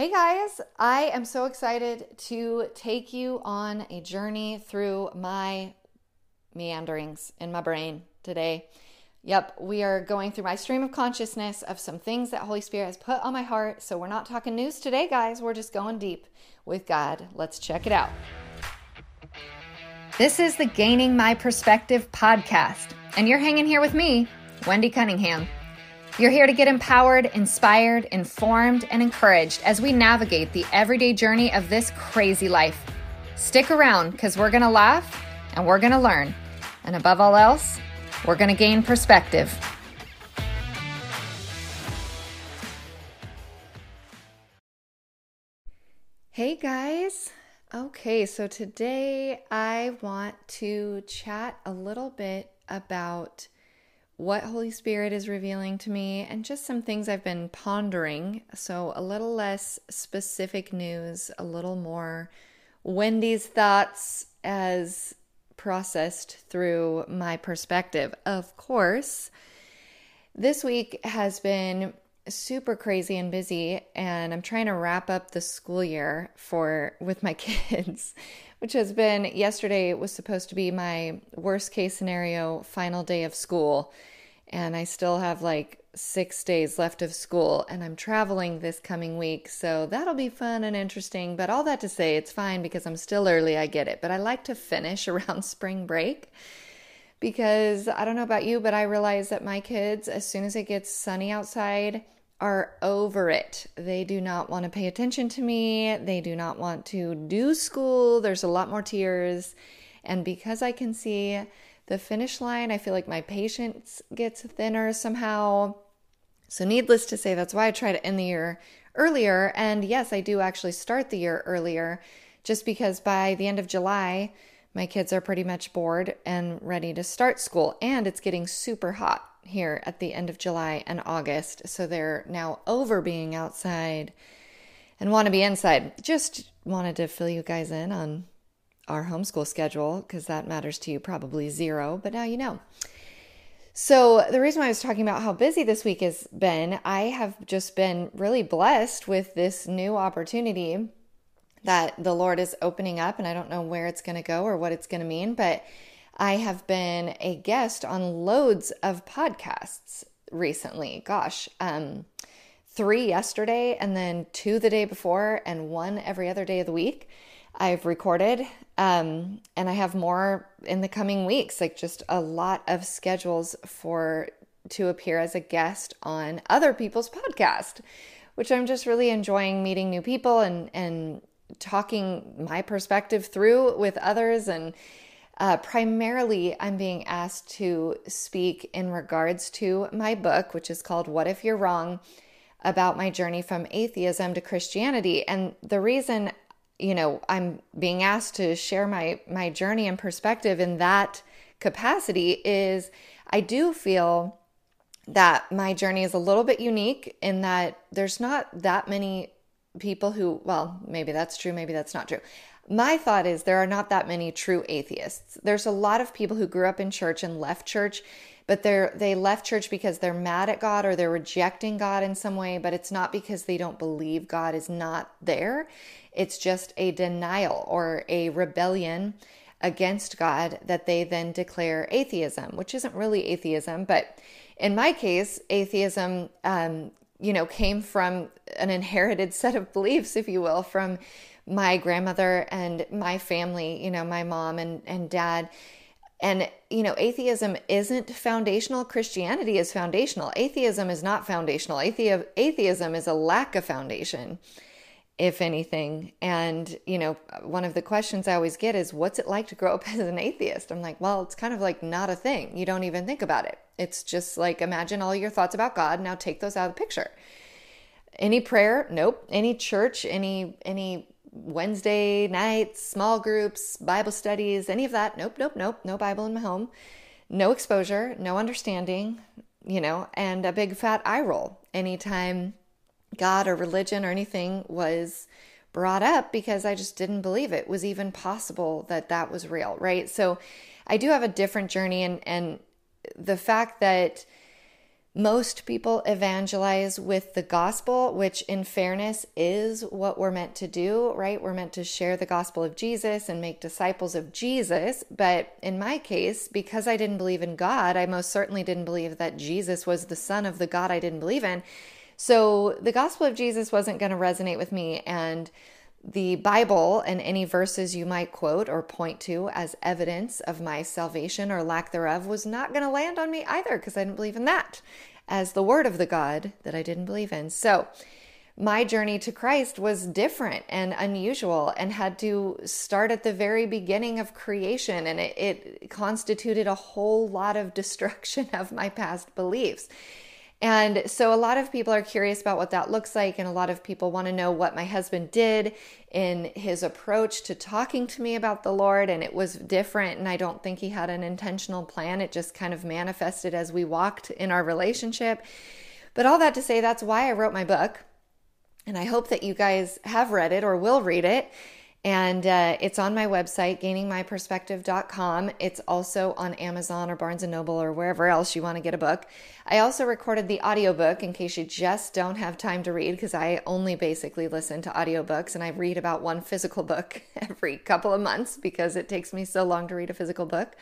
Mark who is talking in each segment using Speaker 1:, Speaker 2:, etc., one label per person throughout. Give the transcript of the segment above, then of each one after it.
Speaker 1: Hey guys, I am so excited to take you on a journey through my meanderings in my brain today. Yep, we are going through my stream of consciousness of some things that Holy Spirit has put on my heart. So we're not talking news today, guys. We're just going deep with God. Let's check it out. This is the Gaining My Perspective podcast, and you're hanging here with me, Wendy Cunningham. You're here to get empowered, inspired, informed, and encouraged as we navigate the everyday journey of this crazy life. Stick around because we're going to laugh and we're going to learn. And above all else, we're going to gain perspective. Hey guys. Okay, so today I want to chat a little bit about what Holy Spirit is revealing to me and just some things I've been pondering. So, a little less specific news, a little more Wendy's thoughts as processed through my perspective. Of course, this week has been super crazy and busy and I'm trying to wrap up the school year for with my kids, which has been yesterday was supposed to be my worst case scenario final day of school and I still have like six days left of school and I'm traveling this coming week. So that'll be fun and interesting. But all that to say, it's fine because I'm still early. I get it. But I like to finish around spring break because I don't know about you, but I realize that my kids, as soon as it gets sunny outside, are over it. They do not want to pay attention to me. They do not want to do school. There's a lot more tears. And because I can see the finish line. I feel like my patience gets thinner somehow. So, needless to say, that's why I try to end the year earlier. And yes, I do actually start the year earlier just because by the end of July, my kids are pretty much bored and ready to start school. And it's getting super hot here at the end of July and August. So, they're now over being outside and want to be inside. Just wanted to fill you guys in on our homeschool schedule because that matters to you probably zero, but now you know. So, the reason why I was talking about how busy this week has been, I have just been really blessed with this new opportunity that the Lord is opening up, and I don't know where it's going to go or what it's going to mean, but I have been a guest on loads of podcasts recently. Gosh, um, three yesterday, and then two the day before, and one every other day of the week. I've recorded, um, and I have more in the coming weeks. Like just a lot of schedules for to appear as a guest on other people's podcast, which I'm just really enjoying meeting new people and and talking my perspective through with others and. Uh, primarily, I'm being asked to speak in regards to my book, which is called What If You're Wrong about my journey from atheism to Christianity. And the reason you know i'm being asked to share my my journey and perspective in that capacity is i do feel that my journey is a little bit unique in that there's not that many people who well maybe that's true maybe that's not true my thought is there are not that many true atheists there's a lot of people who grew up in church and left church but they're they left church because they're mad at God or they're rejecting God in some way, but it's not because they don't believe God is not there. It's just a denial or a rebellion against God that they then declare atheism, which isn't really atheism, but in my case, atheism, um, you know, came from an inherited set of beliefs, if you will, from my grandmother and my family, you know, my mom and, and dad and, you know, atheism isn't foundational. Christianity is foundational. Atheism is not foundational. Athe- atheism is a lack of foundation, if anything. And, you know, one of the questions I always get is, what's it like to grow up as an atheist? I'm like, well, it's kind of like not a thing. You don't even think about it. It's just like imagine all your thoughts about God. Now take those out of the picture. Any prayer? Nope. Any church? Any, any, Wednesday nights, small groups, Bible studies, any of that. Nope, nope, nope. No Bible in my home. No exposure, no understanding, you know, and a big fat eye roll anytime God or religion or anything was brought up because I just didn't believe it was even possible that that was real, right? So I do have a different journey and and the fact that most people evangelize with the gospel, which, in fairness, is what we're meant to do, right? We're meant to share the gospel of Jesus and make disciples of Jesus. But in my case, because I didn't believe in God, I most certainly didn't believe that Jesus was the Son of the God I didn't believe in. So the gospel of Jesus wasn't going to resonate with me. And the Bible and any verses you might quote or point to as evidence of my salvation or lack thereof was not going to land on me either because I didn't believe in that as the word of the God that I didn't believe in. So, my journey to Christ was different and unusual and had to start at the very beginning of creation. And it, it constituted a whole lot of destruction of my past beliefs. And so a lot of people are curious about what that looks like, and a lot of people want to know what my husband did in his approach to talking to me about the Lord. And it was different, and I don't think he had an intentional plan. It just kind of manifested as we walked in our relationship. But all that to say, that's why I wrote my book. And I hope that you guys have read it or will read it. And uh, it's on my website, gainingmyperspective.com. It's also on Amazon or Barnes & Noble or wherever else you want to get a book. I also recorded the audiobook in case you just don't have time to read because I only basically listen to audiobooks and I read about one physical book every couple of months because it takes me so long to read a physical book.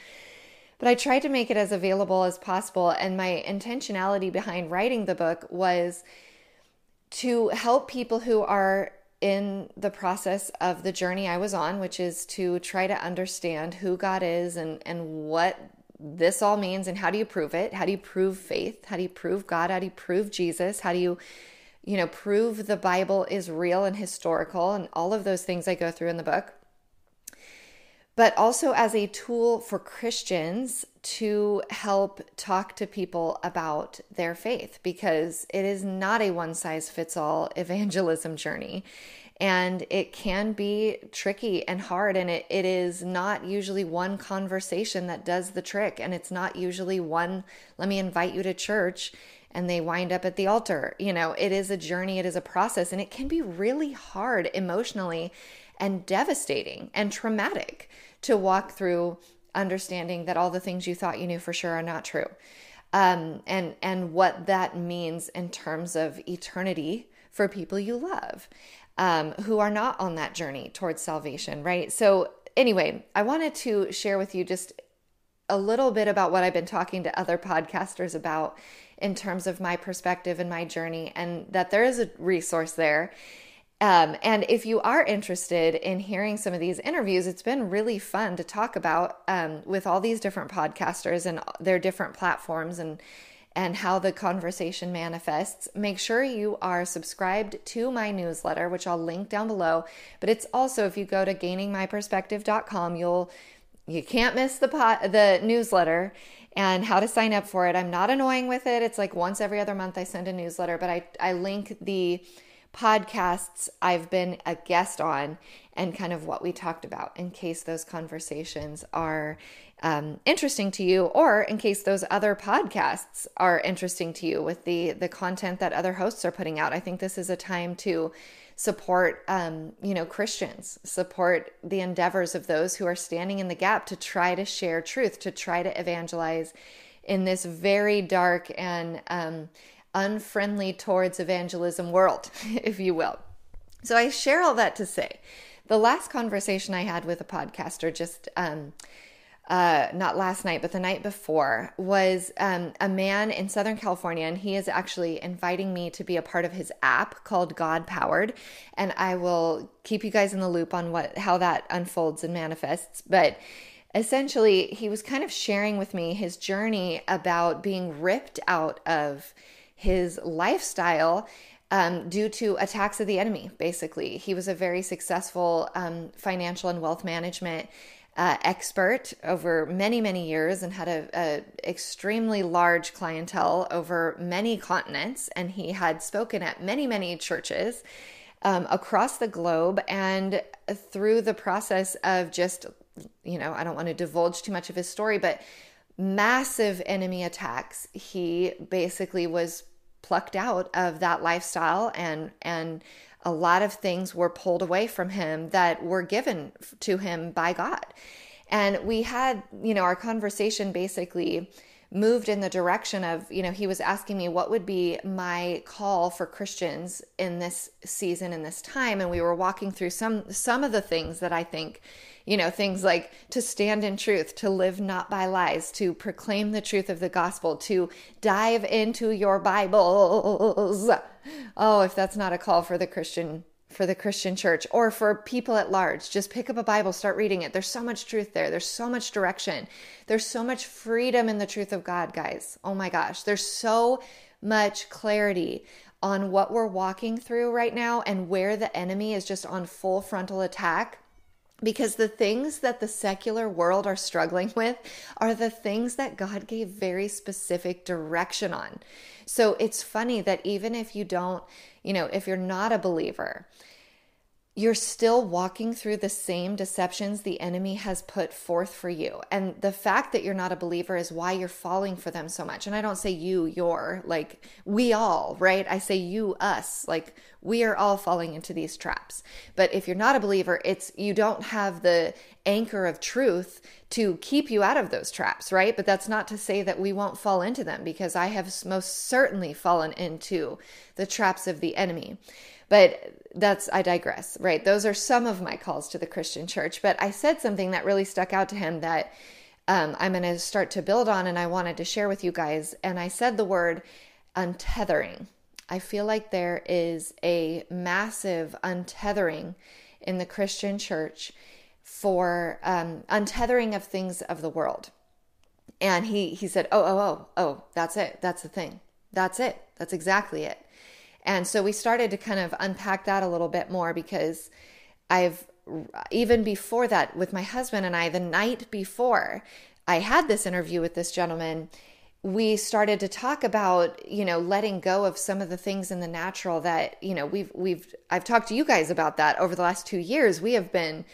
Speaker 1: But I tried to make it as available as possible and my intentionality behind writing the book was to help people who are in the process of the journey I was on, which is to try to understand who God is and, and what this all means and how do you prove it? How do you prove faith? How do you prove God? How do you prove Jesus? How do you, you know, prove the Bible is real and historical and all of those things I go through in the book. But also as a tool for Christians to help talk to people about their faith because it is not a one size fits all evangelism journey. And it can be tricky and hard. And it, it is not usually one conversation that does the trick. And it's not usually one, let me invite you to church and they wind up at the altar. You know, it is a journey, it is a process, and it can be really hard emotionally and devastating and traumatic to walk through understanding that all the things you thought you knew for sure are not true. Um, and and what that means in terms of eternity for people you love um, who are not on that journey towards salvation, right? So, anyway, I wanted to share with you just a little bit about what I've been talking to other podcasters about in terms of my perspective and my journey, and that there is a resource there. Um, and if you are interested in hearing some of these interviews, it's been really fun to talk about um, with all these different podcasters and their different platforms and and how the conversation manifests. Make sure you are subscribed to my newsletter, which I'll link down below. But it's also if you go to gainingmyperspective.com, you'll you can't miss the pot, the newsletter and how to sign up for it. I'm not annoying with it. It's like once every other month I send a newsletter, but I I link the podcasts I've been a guest on and kind of what we talked about in case those conversations are um, interesting to you or in case those other podcasts are interesting to you with the the content that other hosts are putting out. I think this is a time to support um, you know christians support the endeavors of those who are standing in the gap to try to share truth to try to evangelize in this very dark and um, unfriendly towards evangelism world, if you will. So I share all that to say the last conversation I had with a podcaster just um, uh, not last night, but the night before, was um, a man in Southern California, and he is actually inviting me to be a part of his app called God Powered, and I will keep you guys in the loop on what how that unfolds and manifests. But essentially, he was kind of sharing with me his journey about being ripped out of his lifestyle um, due to attacks of the enemy, basically. He was a very successful um, financial and wealth management uh, expert over many, many years and had a, extremely large clientele over many continents. And he had spoken at many, many churches um, across the globe. And through the process of just, you know, I don't want to divulge too much of his story, but massive enemy attacks. He basically was plucked out of that lifestyle and and a lot of things were pulled away from him that were given to him by God. And we had, you know, our conversation basically moved in the direction of, you know, he was asking me what would be my call for Christians in this season in this time and we were walking through some some of the things that I think, you know, things like to stand in truth, to live not by lies, to proclaim the truth of the gospel, to dive into your Bibles. Oh, if that's not a call for the Christian for the Christian church or for people at large. Just pick up a Bible, start reading it. There's so much truth there. There's so much direction. There's so much freedom in the truth of God, guys. Oh my gosh. There's so much clarity on what we're walking through right now and where the enemy is just on full frontal attack. Because the things that the secular world are struggling with are the things that God gave very specific direction on. So it's funny that even if you don't, you know, if you're not a believer, you're still walking through the same deceptions the enemy has put forth for you. And the fact that you're not a believer is why you're falling for them so much. And I don't say you, you're, like we all, right? I say you, us, like we are all falling into these traps. But if you're not a believer, it's you don't have the anchor of truth to keep you out of those traps, right? But that's not to say that we won't fall into them because I have most certainly fallen into the traps of the enemy. But that's, I digress, right? Those are some of my calls to the Christian church. But I said something that really stuck out to him that um, I'm going to start to build on and I wanted to share with you guys. And I said the word untethering. I feel like there is a massive untethering in the Christian church for um, untethering of things of the world. And he he said, "Oh, oh, oh, oh, that's it. That's the thing. That's it. That's exactly it." And so we started to kind of unpack that a little bit more because I've even before that with my husband and I the night before I had this interview with this gentleman we started to talk about you know letting go of some of the things in the natural that you know we've we've I've talked to you guys about that over the last 2 years. We have been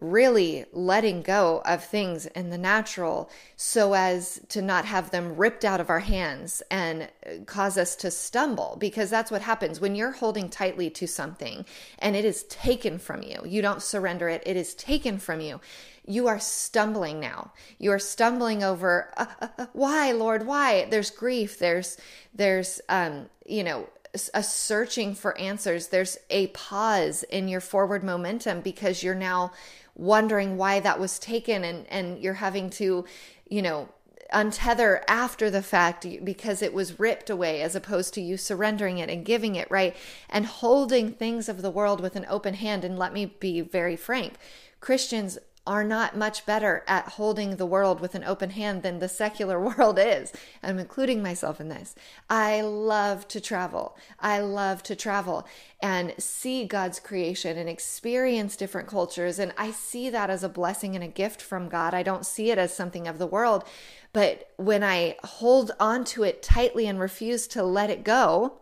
Speaker 1: really letting go of things in the natural so as to not have them ripped out of our hands and cause us to stumble because that's what happens when you're holding tightly to something and it is taken from you. You don't surrender it. It is taken from you. You are stumbling now. You are stumbling over uh, uh, uh, why lord? Why? There's grief. There's there's um you know a searching for answers. There's a pause in your forward momentum because you're now wondering why that was taken and and you're having to you know untether after the fact because it was ripped away as opposed to you surrendering it and giving it right? And holding things of the world with an open hand and let me be very frank Christians are not much better at holding the world with an open hand than the secular world is. I'm including myself in this. I love to travel. I love to travel and see God's creation and experience different cultures. And I see that as a blessing and a gift from God. I don't see it as something of the world. But when I hold on to it tightly and refuse to let it go,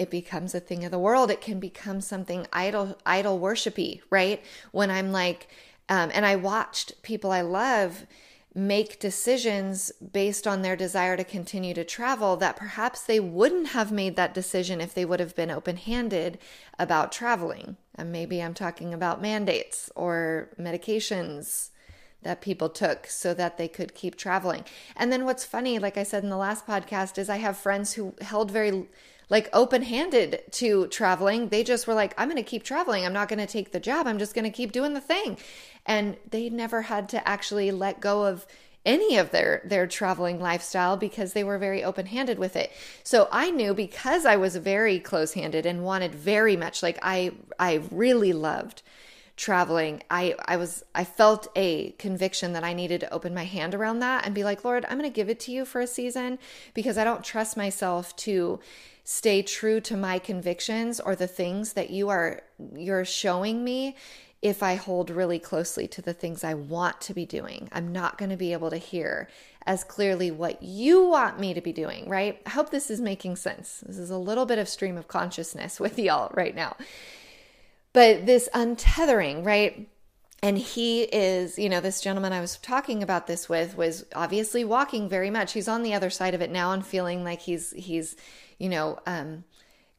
Speaker 1: it becomes a thing of the world. It can become something idol idol worshipy, right? When I'm like, um, and I watched people I love make decisions based on their desire to continue to travel that perhaps they wouldn't have made that decision if they would have been open handed about traveling. And maybe I'm talking about mandates or medications that people took so that they could keep traveling. And then what's funny, like I said in the last podcast, is I have friends who held very like open handed to traveling. They just were like, I'm going to keep traveling. I'm not going to take the job. I'm just going to keep doing the thing. And they never had to actually let go of any of their their traveling lifestyle because they were very open-handed with it. So I knew because I was very close-handed and wanted very much like I I really loved traveling. I I was I felt a conviction that I needed to open my hand around that and be like, "Lord, I'm going to give it to you for a season because I don't trust myself to stay true to my convictions or the things that you are you're showing me if I hold really closely to the things I want to be doing. I'm not going to be able to hear as clearly what you want me to be doing, right? I hope this is making sense. This is a little bit of stream of consciousness with y'all right now. But this untethering, right? And he is, you know, this gentleman I was talking about this with was obviously walking very much. He's on the other side of it now and feeling like he's he's you know, um,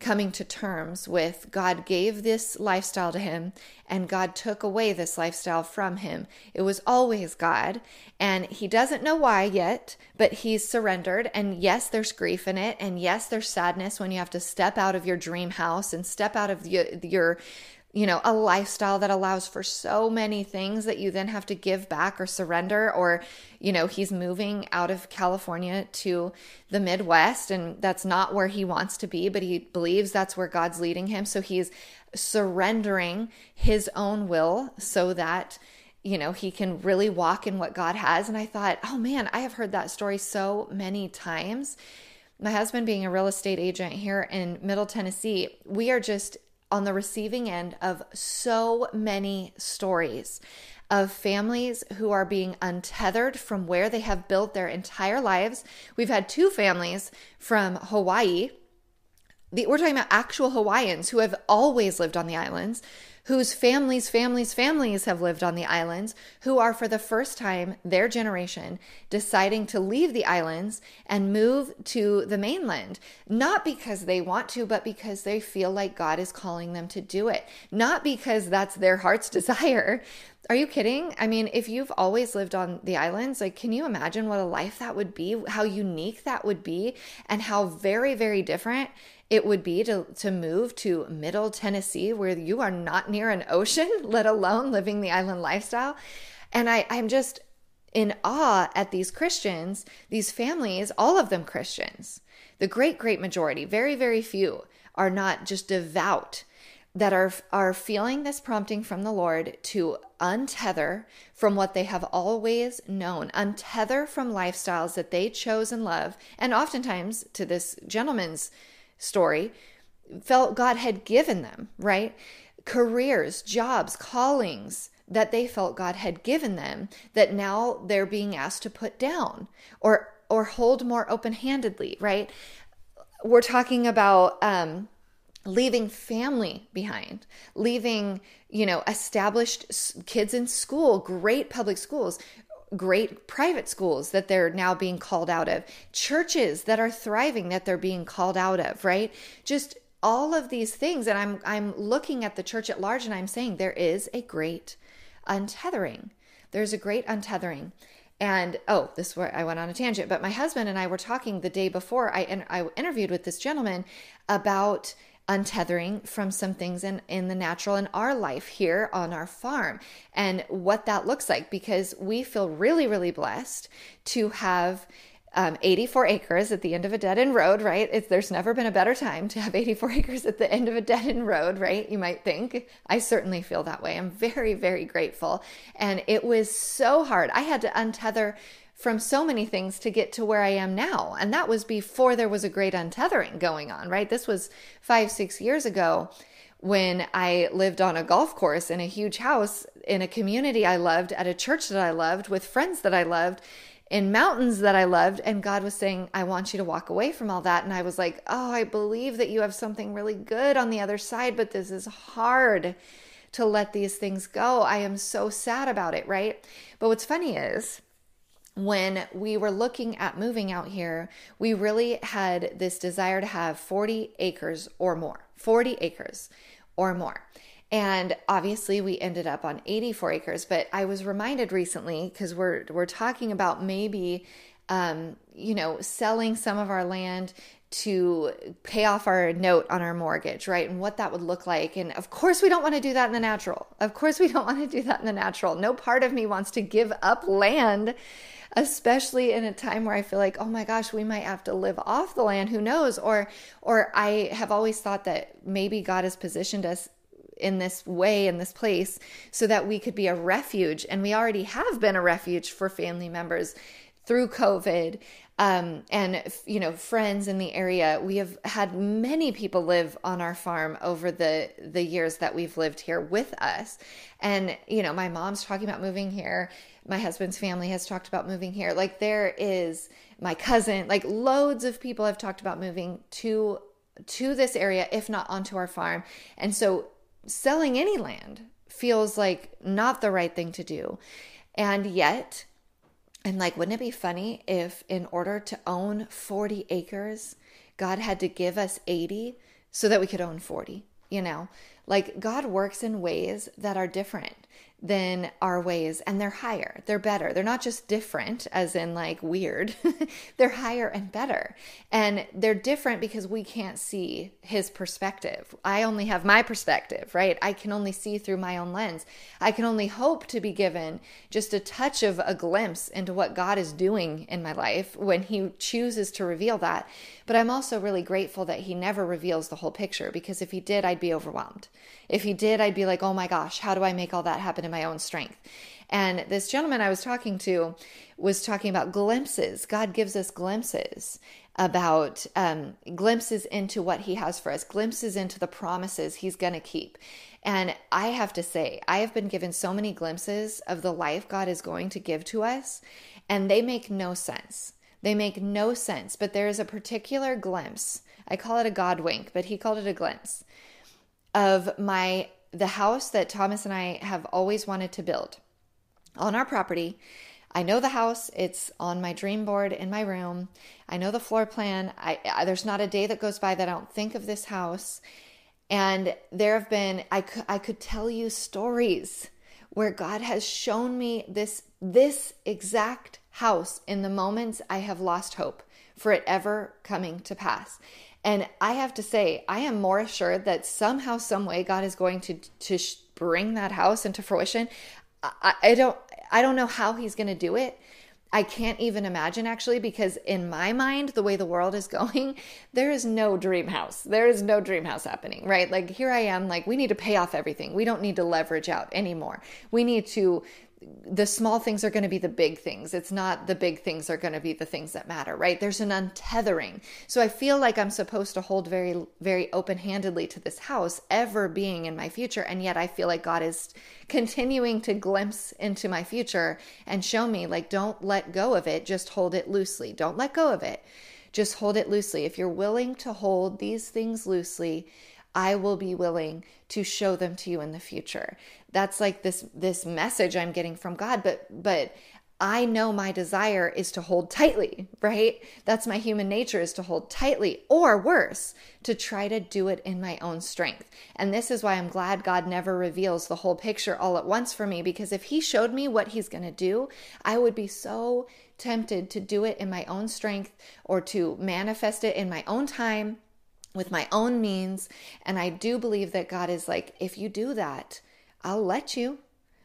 Speaker 1: coming to terms with God gave this lifestyle to him and God took away this lifestyle from him. It was always God. And he doesn't know why yet, but he's surrendered. And yes, there's grief in it. And yes, there's sadness when you have to step out of your dream house and step out of your, your you know, a lifestyle that allows for so many things that you then have to give back or surrender. Or, you know, he's moving out of California to the Midwest, and that's not where he wants to be, but he believes that's where God's leading him. So he's surrendering his own will so that you know, he can really walk in what God has. And I thought, oh man, I have heard that story so many times. My husband, being a real estate agent here in Middle Tennessee, we are just on the receiving end of so many stories of families who are being untethered from where they have built their entire lives. We've had two families from Hawaii. We're talking about actual Hawaiians who have always lived on the islands whose families, families, families have lived on the islands, who are for the first time, their generation, deciding to leave the islands and move to the mainland. Not because they want to, but because they feel like God is calling them to do it. Not because that's their heart's desire. Are you kidding? I mean, if you've always lived on the islands, like, can you imagine what a life that would be? How unique that would be, and how very, very different it would be to, to move to middle Tennessee where you are not near an ocean, let alone living the island lifestyle. And I, I'm just in awe at these Christians, these families, all of them Christians. The great, great majority, very, very few, are not just devout, that are, are feeling this prompting from the Lord to untether from what they have always known, untether from lifestyles that they chose and love. And oftentimes, to this gentleman's story felt God had given them, right? Careers, jobs, callings that they felt God had given them that now they're being asked to put down or or hold more open-handedly, right? We're talking about um leaving family behind, leaving, you know, established kids in school, great public schools, great private schools that they're now being called out of, churches that are thriving that they're being called out of, right? Just all of these things and I'm I'm looking at the church at large and I'm saying there is a great untethering. There's a great untethering. And oh, this where I went on a tangent, but my husband and I were talking the day before I I interviewed with this gentleman about untethering from some things in, in the natural in our life here on our farm and what that looks like because we feel really, really blessed to have um, 84 acres at the end of a dead end road, right? There's never been a better time to have 84 acres at the end of a dead end road, right? You might think. I certainly feel that way. I'm very, very grateful. And it was so hard. I had to untether from so many things to get to where I am now. And that was before there was a great untethering going on, right? This was five, six years ago when I lived on a golf course in a huge house in a community I loved, at a church that I loved, with friends that I loved, in mountains that I loved. And God was saying, I want you to walk away from all that. And I was like, Oh, I believe that you have something really good on the other side, but this is hard to let these things go. I am so sad about it, right? But what's funny is, when we were looking at moving out here, we really had this desire to have 40 acres or more, 40 acres or more. And obviously we ended up on 84 acres, but I was reminded recently because we're we're talking about maybe um, you know, selling some of our land to pay off our note on our mortgage, right? And what that would look like. And of course, we don't want to do that in the natural. Of course, we don't want to do that in the natural. No part of me wants to give up land especially in a time where I feel like, oh my gosh, we might have to live off the land. Who knows? Or, or I have always thought that maybe God has positioned us in this way, in this place, so that we could be a refuge. And we already have been a refuge for family members through COVID um, and you know friends in the area. We have had many people live on our farm over the the years that we've lived here with us, and you know my mom's talking about moving here. My husband's family has talked about moving here. Like there is my cousin, like loads of people have talked about moving to to this area, if not onto our farm. And so selling any land feels like not the right thing to do. And yet, and like, wouldn't it be funny if, in order to own 40 acres, God had to give us 80 so that we could own 40, you know? Like God works in ways that are different than our ways and they're higher they're better. They're not just different as in like weird. They're higher and better. And they're different because we can't see his perspective. I only have my perspective right? I can only see through my own lens. I can only hope to be given just a touch of a glimpse into what god is doing in my life when he chooses to reveal that but i'm also really grateful that he never reveals the whole picture because if he did i'd be overwhelmed if he did i'd be like oh my gosh how do i make all that happen in my own strength. And this gentleman I was talking to was talking about glimpses. God gives us glimpses about um, glimpses into what He has for us, glimpses into the promises He's going to keep. And I have to say, I have been given so many glimpses of the life God is going to give to us, and they make no sense. They make no sense, but there is a particular glimpse. I call it a God wink, but he called it a glimpse of my the house that Thomas and I have always wanted to build on our property. I know the house. It's on my dream board in my room. I know the floor plan. I, I, there's not a day that goes by that I don't think of this house. And there have been I could I could tell you stories where God has shown me this this exact house in the moments I have lost hope for it ever coming to pass. And I have to say, I am more assured that somehow, some way, God is going to to bring that house into fruition. I, I don't I don't know how He's going to do it. I can't even imagine actually, because in my mind, the way the world is going, there is no dream house. There is no dream house happening, right? Like here I am, like we need to pay off everything. We don't need to leverage out anymore. We need to the small things are going to be the big things. It's not the big things are going to be the things that matter, right? There's an untethering. So I feel like I'm supposed to hold very, very open handedly to this house ever being in my future. And yet I feel like God is continuing to glimpse into my future and show me, like, don't let go of it. Just hold it loosely. Don't let go of it. Just hold it loosely. If you're willing to hold these things loosely, I will be willing to show them to you in the future. That's like this this message I'm getting from God, but but I know my desire is to hold tightly, right? That's my human nature is to hold tightly, or worse, to try to do it in my own strength. And this is why I'm glad God never reveals the whole picture all at once for me, because if He showed me what He's going to do, I would be so tempted to do it in my own strength or to manifest it in my own time with my own means. And I do believe that God is like, if you do that, I'll let you.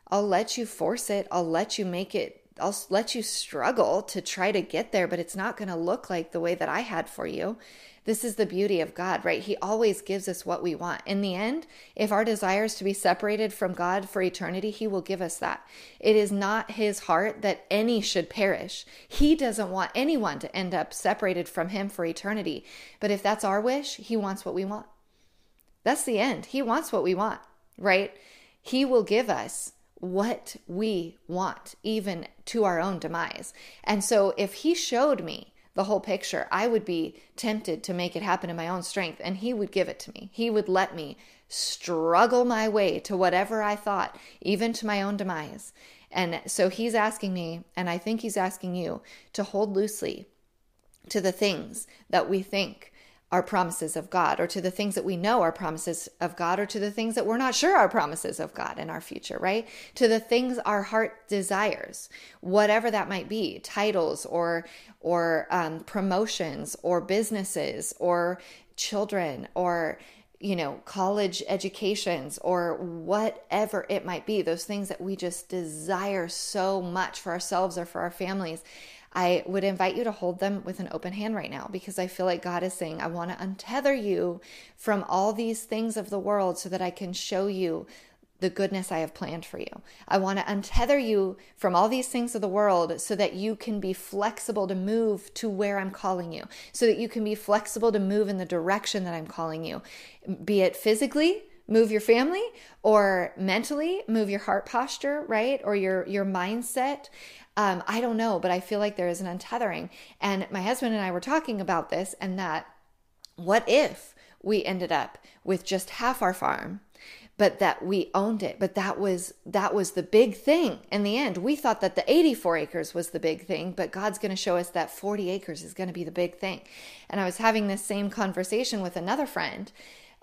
Speaker 1: I'll let you force it. I'll let you make it. I'll let you struggle to try to get there, but it's not going to look like the way that I had for you. This is the beauty of God, right? He always gives us what we want. In the end, if our desire is to be separated from God for eternity, He will give us that. It is not His heart that any should perish. He doesn't want anyone to end up separated from Him for eternity. But if that's our wish, He wants what we want. That's the end. He wants what we want, right? He will give us what we want, even to our own demise. And so if He showed me, the whole picture, I would be tempted to make it happen in my own strength, and He would give it to me. He would let me struggle my way to whatever I thought, even to my own demise. And so He's asking me, and I think He's asking you, to hold loosely to the things that we think are promises of God, or to the things that we know are promises of God, or to the things that we're not sure are promises of God in our future, right? To the things our heart desires, whatever that might be, titles or or um, promotions or businesses or children or you know college educations or whatever it might be those things that we just desire so much for ourselves or for our families I would invite you to hold them with an open hand right now because I feel like God is saying, I want to untether you from all these things of the world so that I can show you the goodness I have planned for you. I want to untether you from all these things of the world so that you can be flexible to move to where I'm calling you, so that you can be flexible to move in the direction that I'm calling you, be it physically, move your family or mentally move your heart posture right? Or your your mindset. Um, I don't know, but I feel like there is an untethering. And my husband and I were talking about this and that what if we ended up with just half our farm, but that we owned it but that was that was the big thing in the end. We thought that the 84 acres was the big thing but god's going to show us that 40 acres is going to be the big thing. And i was having this same conversation with another friend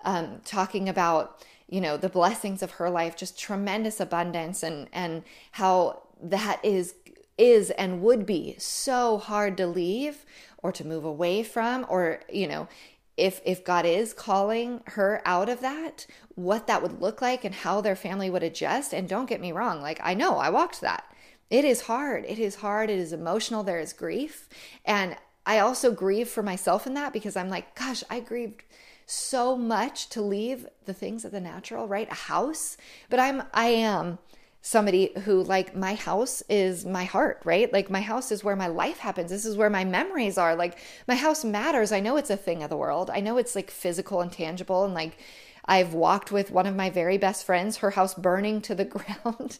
Speaker 1: um, talking about you know the blessings of her life just tremendous abundance and and how that is is and would be so hard to leave or to move away from or you know if if God is calling her out of that, what that would look like and how their family would adjust. And don't get me wrong, like I know I walked that. It is hard. It is hard. It is emotional. There is grief. And I also grieve for myself in that because I'm like, gosh, I grieved so much to leave the things of the natural, right? A house. But I'm I am somebody who like my house is my heart, right? Like my house is where my life happens. This is where my memories are. Like my house matters. I know it's a thing of the world. I know it's like physical and tangible and like I've walked with one of my very best friends, her house burning to the ground.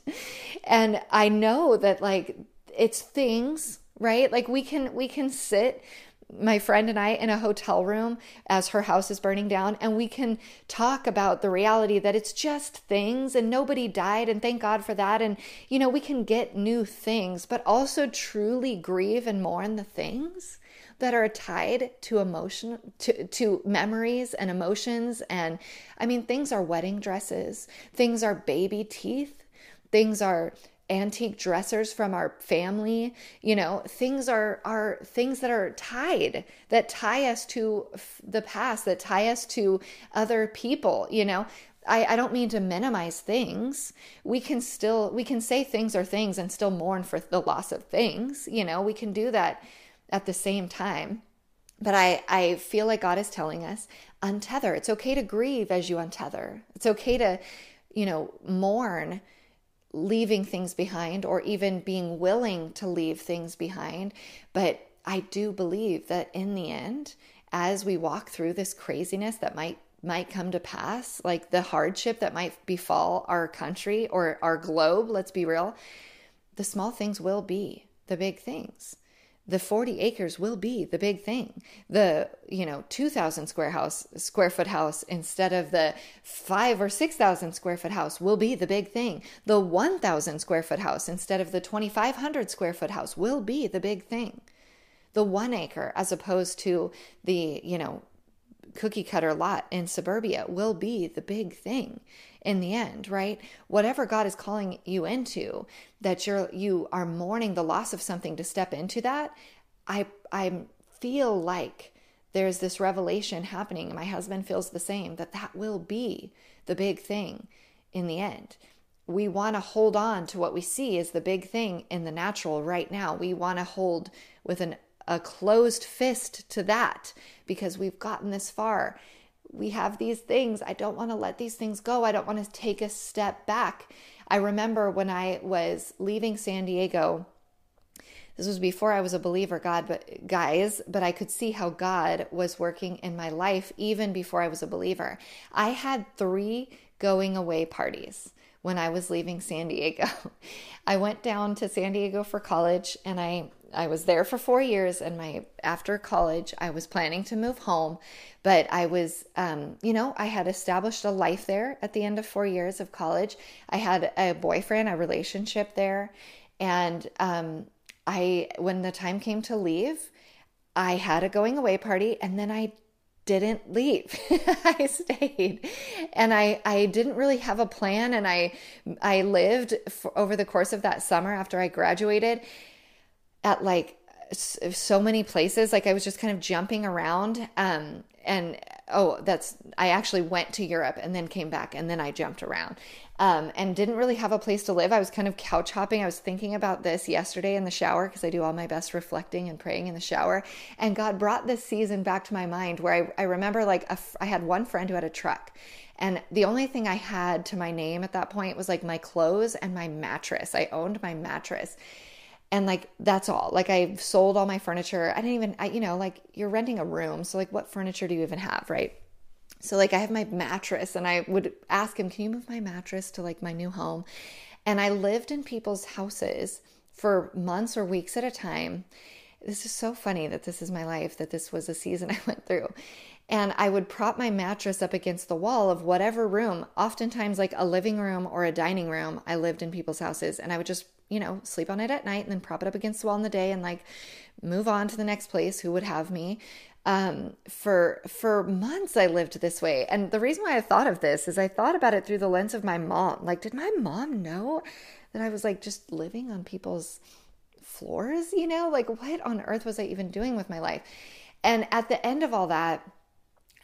Speaker 1: and I know that like it's things, right? Like we can we can sit my friend and I in a hotel room as her house is burning down, and we can talk about the reality that it's just things and nobody died, and thank God for that. And, you know, we can get new things, but also truly grieve and mourn the things that are tied to emotion to, to memories and emotions and i mean things are wedding dresses things are baby teeth things are antique dressers from our family you know things are are things that are tied that tie us to the past that tie us to other people you know I, I don't mean to minimize things. We can still we can say things are things and still mourn for the loss of things. You know, we can do that at the same time. But I, I feel like God is telling us untether. It's okay to grieve as you untether. It's okay to, you know, mourn leaving things behind or even being willing to leave things behind. But I do believe that in the end, as we walk through this craziness that might might come to pass, like the hardship that might befall our country or our globe, let's be real, the small things will be the big things the 40 acres will be the big thing. The you know 2000 square house square foot house instead of the 5 or 6000 square foot house will be the big thing. The 1000 square foot house instead of the 2500 square foot house will be the big thing. The 1 acre as opposed to the you know cookie cutter lot in suburbia will be the big thing in the end, right? Whatever God is calling you into, that you're you are mourning the loss of something to step into that, I I feel like there's this revelation happening. My husband feels the same that that will be the big thing in the end. We want to hold on to what we see as the big thing in the natural right now. We want to hold with an a closed fist to that because we've gotten this far. We have these things. I don't want to let these things go. I don't want to take a step back. I remember when I was leaving San Diego, this was before I was a believer, God, but guys, but I could see how God was working in my life even before I was a believer. I had three going away parties when I was leaving San Diego. I went down to San Diego for college and I I was there for 4 years and my after college I was planning to move home, but I was um, you know, I had established a life there at the end of 4 years of college. I had a boyfriend, a relationship there, and um, I when the time came to leave, I had a going away party and then I didn't leave. I stayed. And I I didn't really have a plan and I I lived for, over the course of that summer after I graduated at like so many places like I was just kind of jumping around um and oh that's I actually went to Europe and then came back and then I jumped around um, and didn't really have a place to live. I was kind of couch hopping. I was thinking about this yesterday in the shower because I do all my best reflecting and praying in the shower. And God brought this season back to my mind where I, I remember like a, I had one friend who had a truck. And the only thing I had to my name at that point was like my clothes and my mattress. I owned my mattress and like that's all like i've sold all my furniture i didn't even I, you know like you're renting a room so like what furniture do you even have right so like I have my mattress and I would ask him, "Can you move my mattress to like my new home?" And I lived in people's houses for months or weeks at a time this is so funny that this is my life, that this was a season I went through. And I would prop my mattress up against the wall of whatever room, oftentimes like a living room or a dining room. I lived in people's houses and I would just, you know, sleep on it at night and then prop it up against the wall in the day and like move on to the next place who would have me. Um, for for months I lived this way. And the reason why I thought of this is I thought about it through the lens of my mom. Like, did my mom know that I was like just living on people's floors, you know? Like, what on earth was I even doing with my life? And at the end of all that,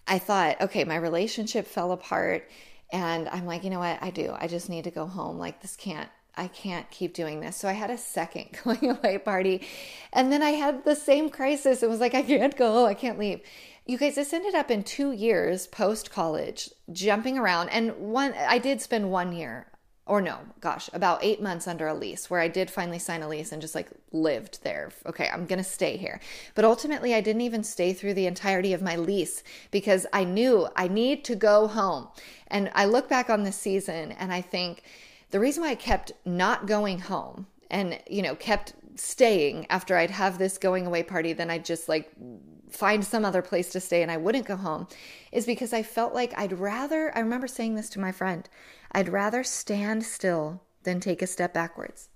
Speaker 1: I thought, okay, my relationship fell apart. And I'm like, you know what? I do. I just need to go home. Like, this can't, I can't keep doing this. So I had a second going away party. And then I had the same crisis. It was like, I can't go. I can't leave. You guys, this ended up in two years post college, jumping around. And one, I did spend one year or no, gosh, about eight months under a lease where I did finally sign a lease and just like lived there. Okay, I'm gonna stay here. But ultimately, I didn't even stay through the entirety of my lease because I knew I need to go home. And I look back on this season and I think the reason why I kept not going home and, you know, kept staying after I'd have this going away party, then I'd just like find some other place to stay and I wouldn't go home is because I felt like I'd rather, I remember saying this to my friend, I'd rather stand still than take a step backwards.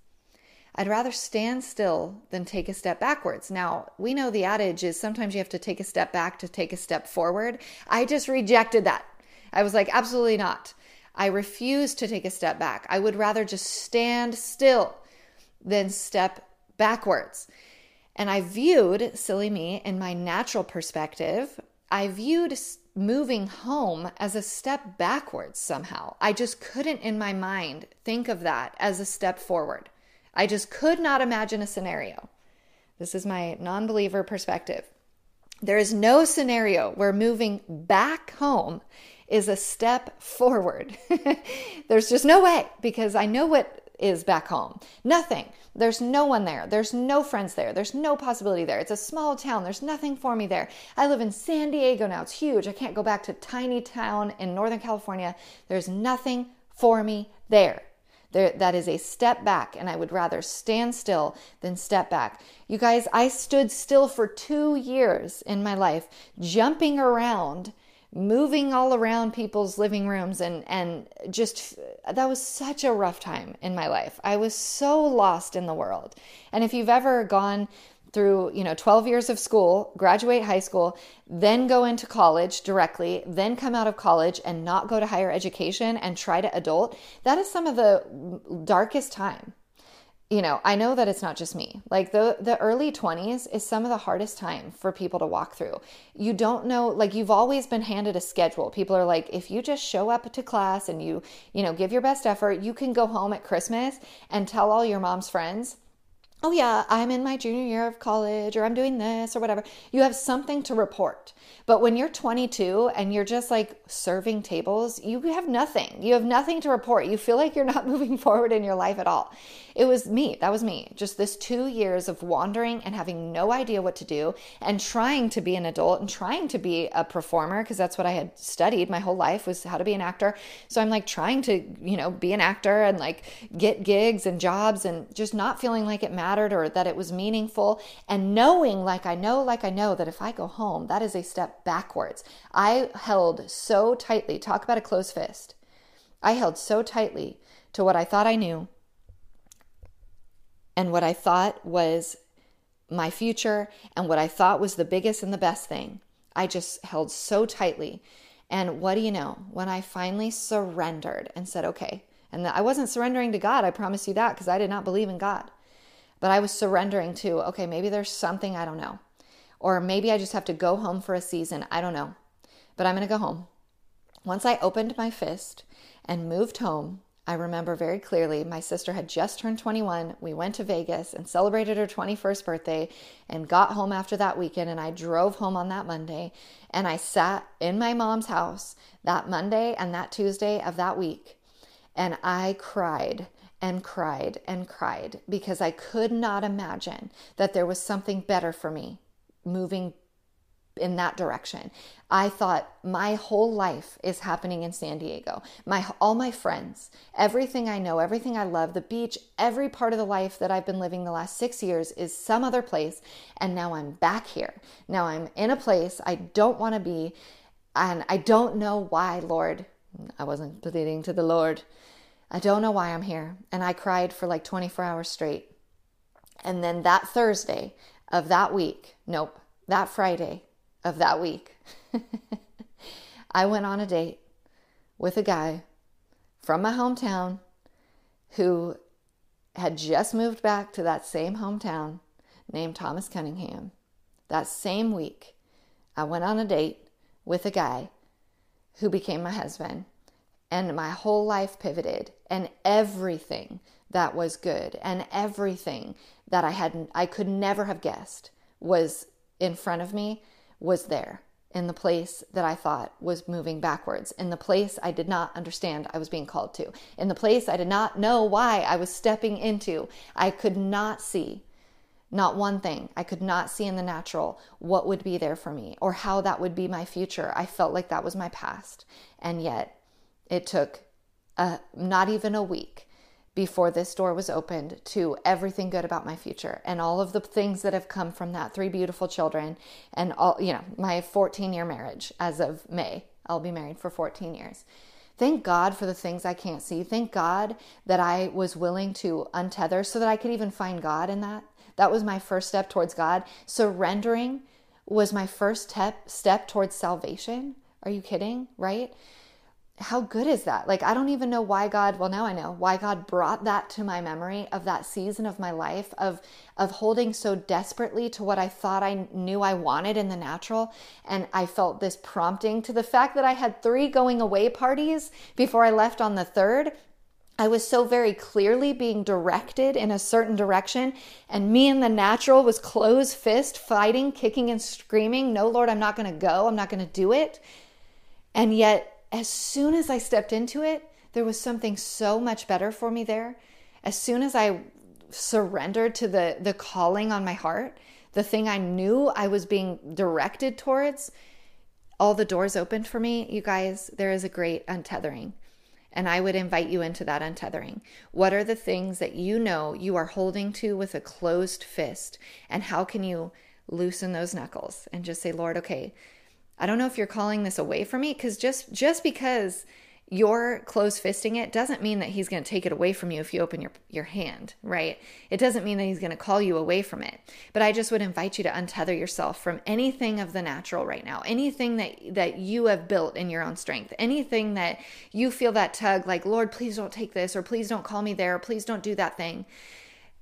Speaker 1: I'd rather stand still than take a step backwards. Now, we know the adage is sometimes you have to take a step back to take a step forward. I just rejected that. I was like, absolutely not. I refuse to take a step back. I would rather just stand still than step backwards. And I viewed, silly me, in my natural perspective, I viewed moving home as a step backwards somehow. I just couldn't in my mind think of that as a step forward. I just could not imagine a scenario. This is my non believer perspective. There is no scenario where moving back home is a step forward. There's just no way because I know what is back home. Nothing. There's no one there. There's no friends there. There's no possibility there. It's a small town. There's nothing for me there. I live in San Diego now. It's huge. I can't go back to tiny town in Northern California. There's nothing for me there. There, that is a step back, and I would rather stand still than step back. You guys, I stood still for two years in my life, jumping around moving all around people's living rooms and and just that was such a rough time in my life. I was so lost in the world. And if you've ever gone through, you know, 12 years of school, graduate high school, then go into college directly, then come out of college and not go to higher education and try to adult, that is some of the darkest time you know, I know that it's not just me. Like the the early 20s is some of the hardest time for people to walk through. You don't know like you've always been handed a schedule. People are like if you just show up to class and you, you know, give your best effort, you can go home at Christmas and tell all your mom's friends oh yeah, I'm in my junior year of college or I'm doing this or whatever. You have something to report. But when you're 22 and you're just like serving tables, you have nothing. You have nothing to report. You feel like you're not moving forward in your life at all. It was me. That was me. Just this two years of wandering and having no idea what to do and trying to be an adult and trying to be a performer because that's what I had studied my whole life was how to be an actor. So I'm like trying to, you know, be an actor and like get gigs and jobs and just not feeling like it matters mattered or that it was meaningful, and knowing, like I know, like I know, that if I go home, that is a step backwards. I held so tightly, talk about a closed fist. I held so tightly to what I thought I knew and what I thought was my future and what I thought was the biggest and the best thing. I just held so tightly. And what do you know? When I finally surrendered and said, okay, and I wasn't surrendering to God, I promise you that, because I did not believe in God. But I was surrendering to, okay, maybe there's something I don't know. Or maybe I just have to go home for a season. I don't know. But I'm going to go home. Once I opened my fist and moved home, I remember very clearly my sister had just turned 21. We went to Vegas and celebrated her 21st birthday and got home after that weekend. And I drove home on that Monday and I sat in my mom's house that Monday and that Tuesday of that week. And I cried and cried and cried because I could not imagine that there was something better for me moving in that direction. I thought my whole life is happening in San Diego. My all my friends, everything I know, everything I love, the beach, every part of the life that I've been living the last 6 years is some other place and now I'm back here. Now I'm in a place I don't want to be and I don't know why, Lord. I wasn't pleading to the Lord. I don't know why I'm here. And I cried for like 24 hours straight. And then that Thursday of that week, nope, that Friday of that week, I went on a date with a guy from my hometown who had just moved back to that same hometown named Thomas Cunningham. That same week, I went on a date with a guy who became my husband, and my whole life pivoted, and everything that was good and everything that I hadn't I could never have guessed was in front of me was there in the place that I thought was moving backwards, in the place I did not understand I was being called to, in the place I did not know why I was stepping into. I could not see, not one thing, I could not see in the natural what would be there for me or how that would be my future. I felt like that was my past. And yet it took uh, not even a week before this door was opened to everything good about my future and all of the things that have come from that three beautiful children and all you know my 14 year marriage as of May. I'll be married for 14 years. Thank God for the things I can't see. Thank God that I was willing to untether so that I could even find God in that. That was my first step towards God. Surrendering was my first step step towards salvation. Are you kidding? Right how good is that? Like, I don't even know why God, well, now I know why God brought that to my memory of that season of my life of, of holding so desperately to what I thought I knew I wanted in the natural. And I felt this prompting to the fact that I had three going away parties before I left on the third. I was so very clearly being directed in a certain direction, and me in the natural was closed fist, fighting, kicking, and screaming, No, Lord, I'm not going to go. I'm not going to do it. And yet, as soon as I stepped into it, there was something so much better for me there. As soon as I surrendered to the the calling on my heart, the thing I knew I was being directed towards, all the doors opened for me. You guys, there is a great untethering. And I would invite you into that untethering. What are the things that you know you are holding to with a closed fist? And how can you loosen those knuckles and just say, Lord, okay, I don't know if you're calling this away from me because just just because you're close fisting it doesn't mean that he's going to take it away from you if you open your your hand, right? It doesn't mean that he's going to call you away from it. But I just would invite you to untether yourself from anything of the natural right now. Anything that that you have built in your own strength. Anything that you feel that tug like, "Lord, please don't take this or please don't call me there or please don't do that thing."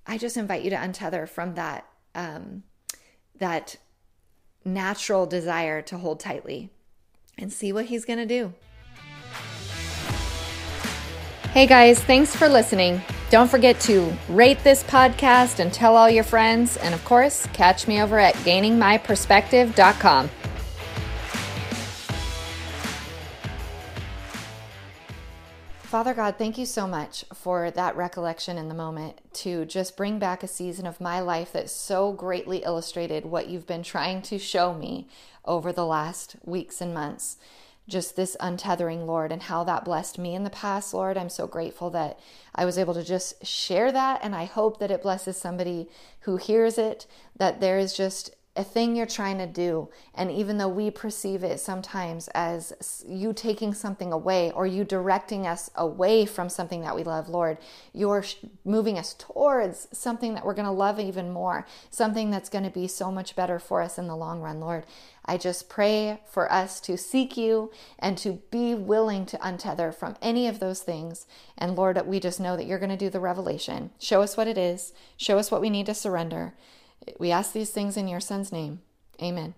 Speaker 1: I just invite you to untether from that um that natural desire to hold tightly and see what he's going to do. Hey guys, thanks for listening. Don't forget to rate this podcast and tell all your friends. And of course, catch me over at gainingmyperspective.com. Father God, thank you so much for that recollection in the moment to just bring back a season of my life that so greatly illustrated what you've been trying to show me over the last weeks and months. Just this untethering, Lord, and how that blessed me in the past, Lord. I'm so grateful that I was able to just share that. And I hope that it blesses somebody who hears it, that there is just a thing you're trying to do. And even though we perceive it sometimes as you taking something away or you directing us away from something that we love, Lord, you're moving us towards something that we're going to love even more, something that's going to be so much better for us in the long run, Lord. I just pray for us to seek you and to be willing to untether from any of those things. And Lord, we just know that you're going to do the revelation. Show us what it is, show us what we need to surrender. We ask these things in your son's name. Amen.